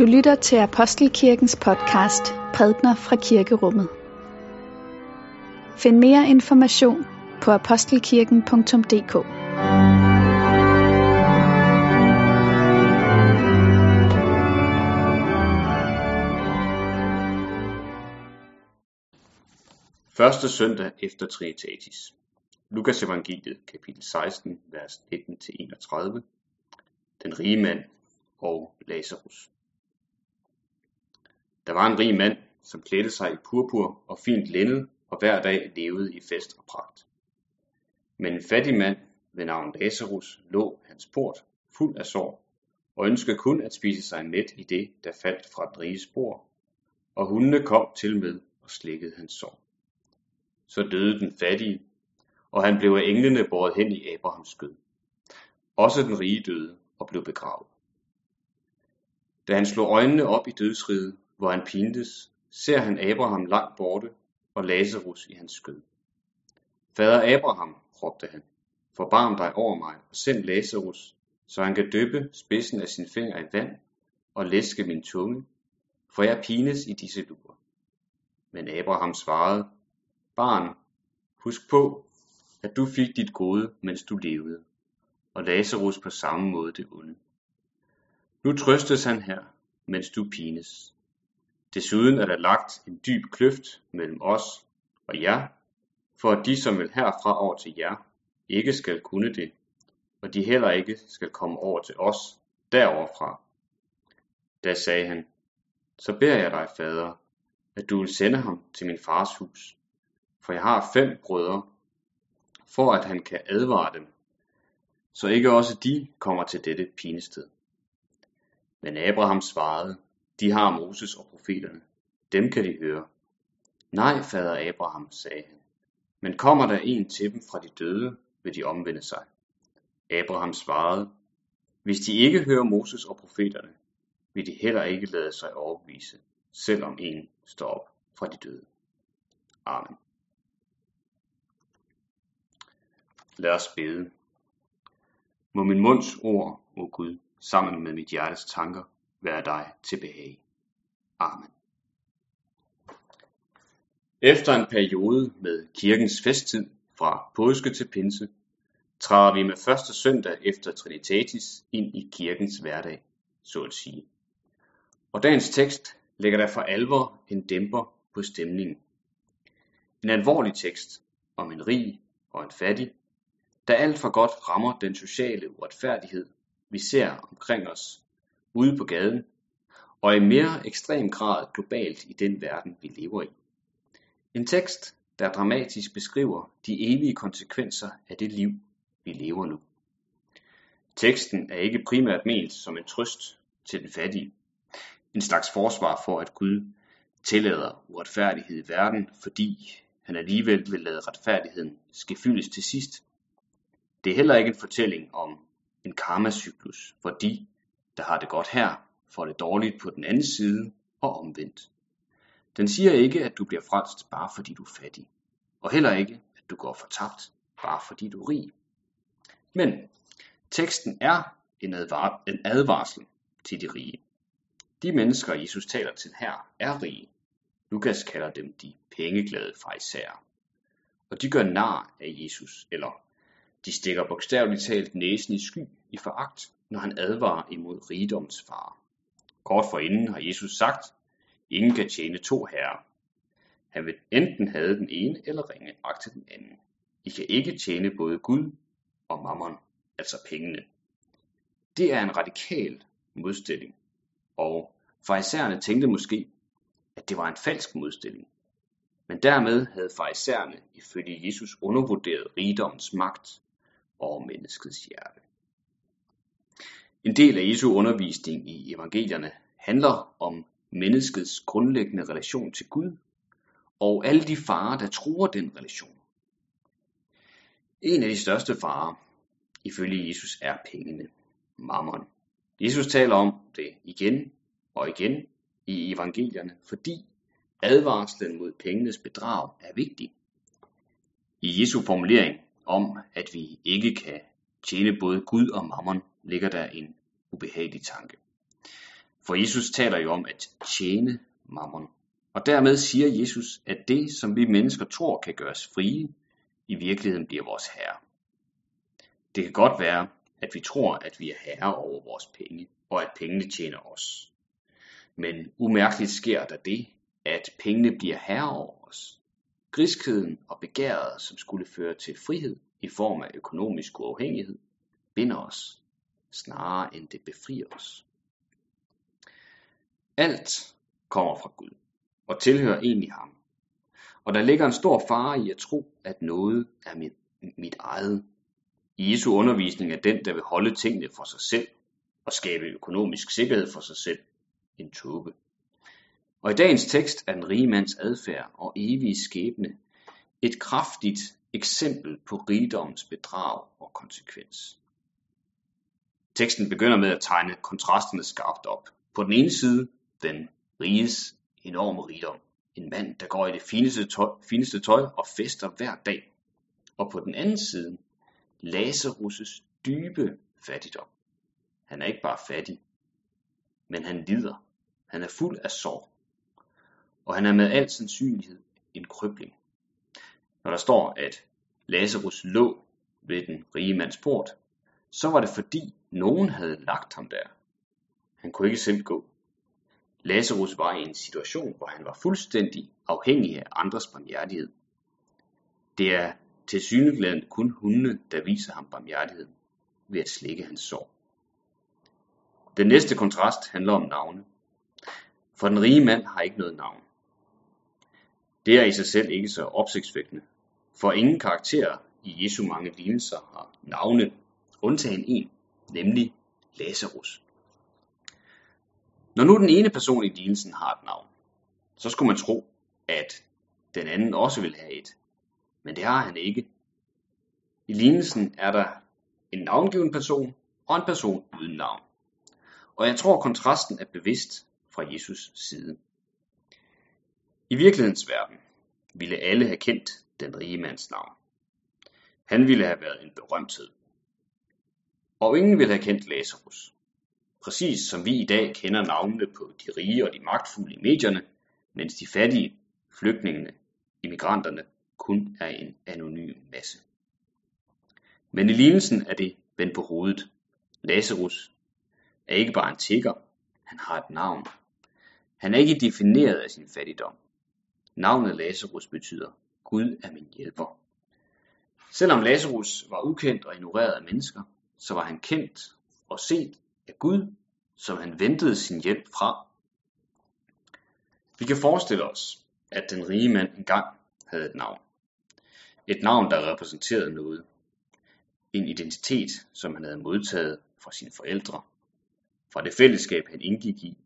Du lytter til Apostelkirkens podcast Prædner fra Kirkerummet. Find mere information på apostelkirken.dk Første søndag efter Trinitatis. Lukas evangeliet, kapitel 16, vers 19-31. Den rige mand og Lazarus. Der var en rig mand, som klædte sig i purpur og fint linned og hver dag levede i fest og pragt. Men en fattig mand ved navn Lazarus lå hans port fuld af sår og ønskede kun at spise sig mæt i det, der faldt fra den rige spor, og hundene kom til med og slikkede hans sår. Så døde den fattige, og han blev af englene båret hen i Abrahams skød. Også den rige døde og blev begravet. Da han slog øjnene op i dødsriget, hvor han pintes, ser han Abraham langt borte og Lazarus i hans skød. Fader Abraham, råbte han, forbarm dig over mig og send Lazarus, så han kan dyppe spidsen af sin finger i vand og læske min tunge, for jeg pines i disse lurer. Men Abraham svarede, Barn, husk på, at du fik dit gode, mens du levede, og Lazarus på samme måde det onde. Nu trøstes han her, mens du pines. Desuden er der lagt en dyb kløft mellem os og jer, for at de, som vil herfra over til jer, ikke skal kunne det, og de heller ikke skal komme over til os deroverfra. Da sagde han, så beder jeg dig, fader, at du vil sende ham til min fars hus, for jeg har fem brødre, for at han kan advare dem, så ikke også de kommer til dette pinested. Men Abraham svarede, de har Moses og profeterne. Dem kan de høre. Nej, fader Abraham, sagde han. Men kommer der en til dem fra de døde, vil de omvende sig. Abraham svarede, hvis de ikke hører Moses og profeterne, vil de heller ikke lade sig overbevise, selvom en står op fra de døde. Amen. Lad os bede. Må min munds ord, o Gud, sammen med mit hjertes tanker, være dig til behag. Amen. Efter en periode med kirkens festtid fra påske til pinse, træder vi med første søndag efter Trinitatis ind i kirkens hverdag, så at sige. Og dagens tekst lægger der for alvor en dæmper på stemningen. En alvorlig tekst om en rig og en fattig, der alt for godt rammer den sociale uretfærdighed, vi ser omkring os ude på gaden, og i mere ekstrem grad globalt i den verden, vi lever i. En tekst, der dramatisk beskriver de evige konsekvenser af det liv, vi lever nu. Teksten er ikke primært ment som en trøst til den fattige. En slags forsvar for, at Gud tillader uretfærdighed i verden, fordi han alligevel vil lade retfærdigheden ske fyldes til sidst. Det er heller ikke en fortælling om en karmacyklus, hvor de, der har det godt her, får det dårligt på den anden side og omvendt. Den siger ikke, at du bliver frelst bare fordi du er fattig, og heller ikke, at du går fortabt bare fordi du er rig. Men teksten er en, advar- en advarsel til de rige. De mennesker, Jesus taler til her, er rige. Lukas kalder dem de pengeglade især. Og de gør nar af Jesus, eller de stikker bogstaveligt talt næsen i sky i foragt, når han advarer imod rigdoms fare. Kort forinden har Jesus sagt, ingen kan tjene to herrer. Han vil enten have den ene eller ringe agte den anden. I kan ikke tjene både Gud og mammon, altså pengene. Det er en radikal modstilling, og farisæerne tænkte måske, at det var en falsk modstilling. Men dermed havde farisæerne ifølge Jesus undervurderet rigdommens magt over menneskets hjerte. En del af Jesu undervisning i evangelierne handler om menneskets grundlæggende relation til Gud og alle de farer, der truer den relation. En af de største farer, ifølge Jesus, er pengene, mammon. Jesus taler om det igen og igen i evangelierne, fordi advarslen mod pengenes bedrag er vigtig. I Jesu formulering om, at vi ikke kan tjene både Gud og mammon, ligger der en ubehagelig tanke. For Jesus taler jo om at tjene mammon. Og dermed siger Jesus, at det, som vi mennesker tror kan gøre os frie, i virkeligheden bliver vores herre. Det kan godt være, at vi tror, at vi er herre over vores penge, og at pengene tjener os. Men umærkeligt sker der det, at pengene bliver herre over os. Griskheden og begæret, som skulle føre til frihed i form af økonomisk uafhængighed, binder os, snarere end det befrier os. Alt kommer fra Gud og tilhører egentlig ham. Og der ligger en stor fare i at tro, at noget er mit, mit eget. I Jesu undervisning er den, der vil holde tingene for sig selv og skabe økonomisk sikkerhed for sig selv, en tåbe. Og i dagens tekst er den rige mands adfærd og evige skæbne et kraftigt eksempel på rigdommens bedrag og konsekvens. Teksten begynder med at tegne kontrasterne skarpt op. På den ene side den riges enorme rigdom. En mand, der går i det fineste tøj, fineste tøj og fester hver dag. Og på den anden side Lazarus' dybe fattigdom. Han er ikke bare fattig, men han lider. Han er fuld af sorg. Og han er med al sandsynlighed en krybling. Når der står, at Lazarus lå ved den rige mands port, så var det fordi nogen havde lagt ham der. Han kunne ikke selv gå. Lazarus var i en situation, hvor han var fuldstændig afhængig af andres barmhjertighed. Det er til synligheden kun hundene, der viser ham barmhjertighed ved at slikke hans sår. Den næste kontrast handler om navne. For den rige mand har ikke noget navn. Det er i sig selv ikke så opsigtsvækkende, for ingen karakterer i Jesu mange lignelser har navne, undtagen en, nemlig Lazarus. Når nu den ene person i lignelsen har et navn, så skulle man tro, at den anden også vil have et. Men det har han ikke. I lignelsen er der en navngiven person og en person uden navn. Og jeg tror kontrasten er bevidst fra Jesus side. I virkelighedens verden ville alle have kendt den rige mands navn. Han ville have været en berømthed. Og ingen ville have kendt Lazarus. Præcis som vi i dag kender navnene på de rige og de magtfulde i medierne, mens de fattige, flygtningene, immigranterne kun er en anonym masse. Men i lignelsen er det vendt på hovedet. Lazarus er ikke bare en tigger, han har et navn. Han er ikke defineret af sin fattigdom. Navnet Lazarus betyder, Gud er min hjælper. Selvom Lazarus var ukendt og ignoreret af mennesker, så var han kendt og set af Gud, som han ventede sin hjælp fra. Vi kan forestille os, at den rige mand engang havde et navn. Et navn, der repræsenterede noget. En identitet, som han havde modtaget fra sine forældre, fra det fællesskab, han indgik i,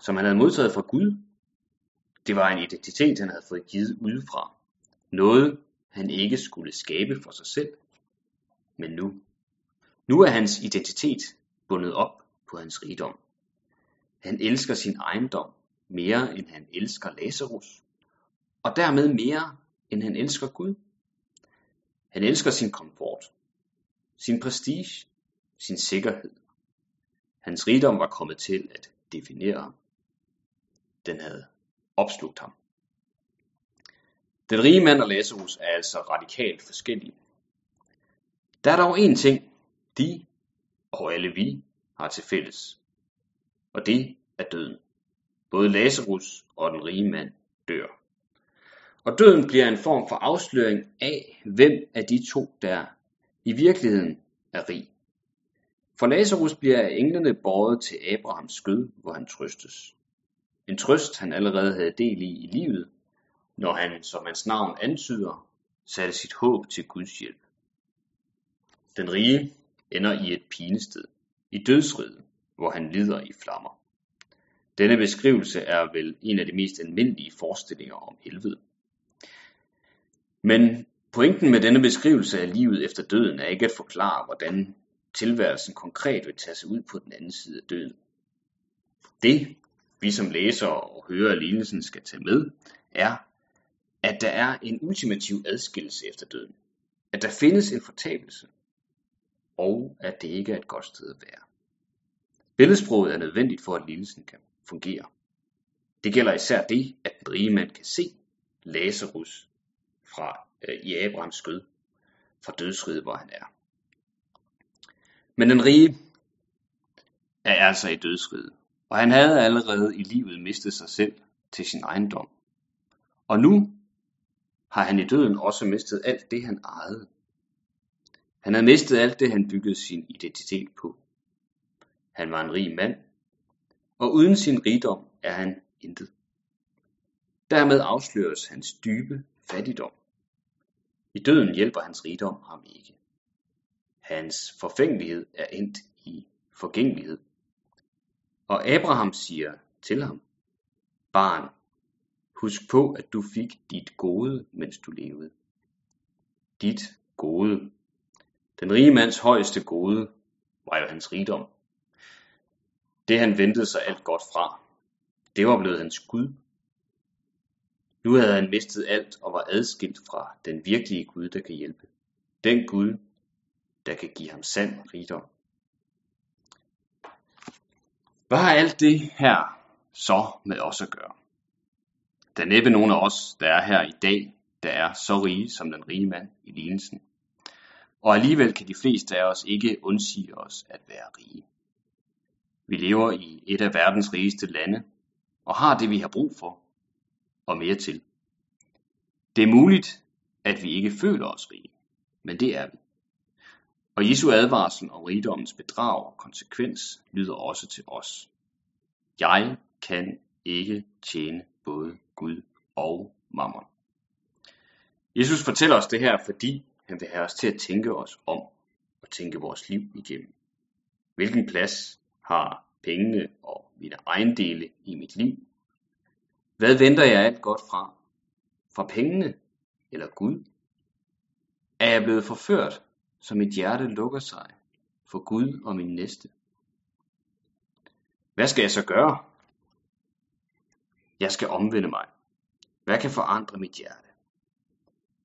som han havde modtaget fra Gud. Det var en identitet, han havde fået givet udefra. Noget, han ikke skulle skabe for sig selv. Men nu. Nu er hans identitet bundet op på hans rigdom. Han elsker sin ejendom mere end han elsker Lazarus, og dermed mere end han elsker Gud. Han elsker sin komfort, sin prestige, sin sikkerhed. Hans rigdom var kommet til at definere ham. Den havde opslugt ham. Den rige mand og Lazarus er altså radikalt forskellige. Der er dog en ting, de og alle vi har til fælles, og det er døden. Både Lazarus og den rige mand dør. Og døden bliver en form for afsløring af, hvem af de to, der i virkeligheden er rig. For Lazarus bliver englene båret til Abrahams skød, hvor han trøstes. En trøst, han allerede havde del i i livet, når han, som hans navn antyder, satte sit håb til Guds hjælp. Den rige ender i et pinested, i dødsriget, hvor han lider i flammer. Denne beskrivelse er vel en af de mest almindelige forestillinger om helvede. Men pointen med denne beskrivelse af livet efter døden er ikke at forklare, hvordan tilværelsen konkret vil tage sig ud på den anden side af døden. Det, vi som læser og hører lignelsen skal tage med, er, at der er en ultimativ adskillelse efter døden. At der findes en fortabelse, og at det ikke er et godt sted at være. Billedsproget er nødvendigt for, at lignelsen kan fungere. Det gælder især det, at den rige mand kan se Lazarus fra, øh, i Abrahams skød fra dødsriget, hvor han er. Men den rige er altså i dødsriget, og han havde allerede i livet mistet sig selv til sin ejendom. Og nu har han i døden også mistet alt det, han ejede. Han havde mistet alt det, han byggede sin identitet på. Han var en rig mand, og uden sin rigdom er han intet. Dermed afsløres hans dybe fattigdom. I døden hjælper hans rigdom ham ikke. Hans forfængelighed er endt i forgængelighed. Og Abraham siger til ham, Barn, husk på, at du fik dit gode, mens du levede. Dit gode. Den rige mands højeste gode var jo hans rigdom. Det han ventede sig alt godt fra, det var blevet hans Gud. Nu havde han mistet alt og var adskilt fra den virkelige Gud, der kan hjælpe. Den Gud, der kan give ham sand rigdom. Hvad har alt det her så med os at gøre? Der er næppe nogen af os, der er her i dag, der er så rige som den rige mand i lignelsen. Og alligevel kan de fleste af os ikke undsige os at være rige. Vi lever i et af verdens rigeste lande, og har det vi har brug for, og mere til. Det er muligt, at vi ikke føler os rige, men det er vi. Og Jesu advarsel om rigdommens bedrag og konsekvens lyder også til os. Jeg kan ikke tjene både Gud og mammon. Jesus fortæller os det her, fordi han vil have os til at tænke os om og tænke vores liv igennem. Hvilken plads har pengene og mine ejendele i mit liv? Hvad venter jeg alt godt fra? Fra pengene eller Gud? Er jeg blevet forført, så mit hjerte lukker sig for Gud og min næste? Hvad skal jeg så gøre? Jeg skal omvende mig. Hvad kan forandre mit hjerte?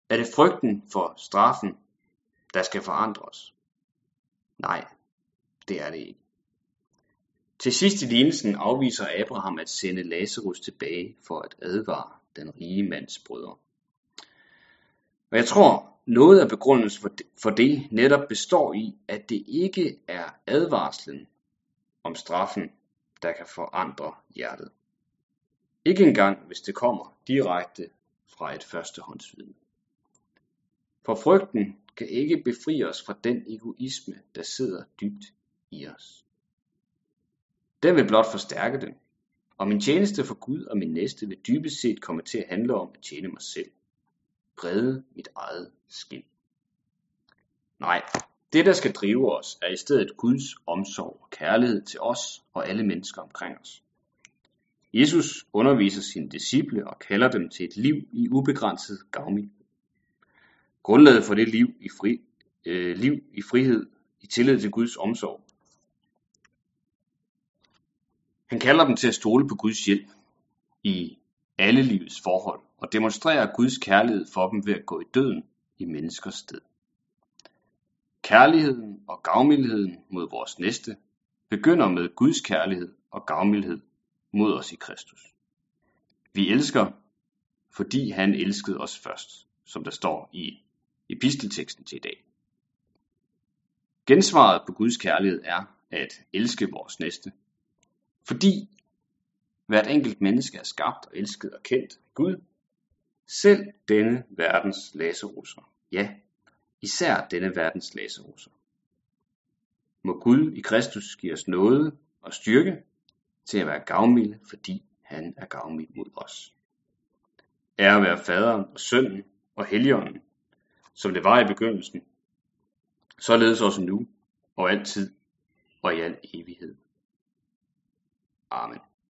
Er det frygten for straffen, der skal forandre os? Nej, det er det ikke. Til sidst i lignelsen afviser Abraham at sende Lazarus tilbage for at advare den rige mands brødre. Og jeg tror, noget af begrundelsen for det netop består i, at det ikke er advarslen om straffen, der kan forandre hjertet. Ikke engang, hvis det kommer direkte fra et førstehåndsvidne. For frygten kan ikke befri os fra den egoisme, der sidder dybt i os. Den vil blot forstærke den, og min tjeneste for Gud og min næste vil dybest set komme til at handle om at tjene mig selv redde mit eget skin. Nej, det der skal drive os er i stedet Guds omsorg og kærlighed til os og alle mennesker omkring os. Jesus underviser sine disciple og kalder dem til et liv i ubegrænset gavmild. Grundlaget for det liv i, fri, øh, liv i frihed, i tillid til Guds omsorg, Han kalder dem til at stole på Guds hjælp i alle livets forhold og demonstrerer Guds kærlighed for dem ved at gå i døden i menneskers sted. Kærligheden og gavmildheden mod vores næste begynder med Guds kærlighed og gavmildhed mod os i Kristus. Vi elsker, fordi han elskede os først, som der står i epistelteksten til i dag. Gensvaret på Guds kærlighed er at elske vores næste fordi hvert enkelt menneske er skabt og elsket og kendt af Gud, selv denne verdens laserusser. Ja, især denne verdens laserusser. Må Gud i Kristus give os noget og styrke til at være gavmilde, fordi han er gavmild mod os. Ære være faderen og sønnen og helligånden, som det var i begyndelsen, således også nu og altid og i al evighed. Amen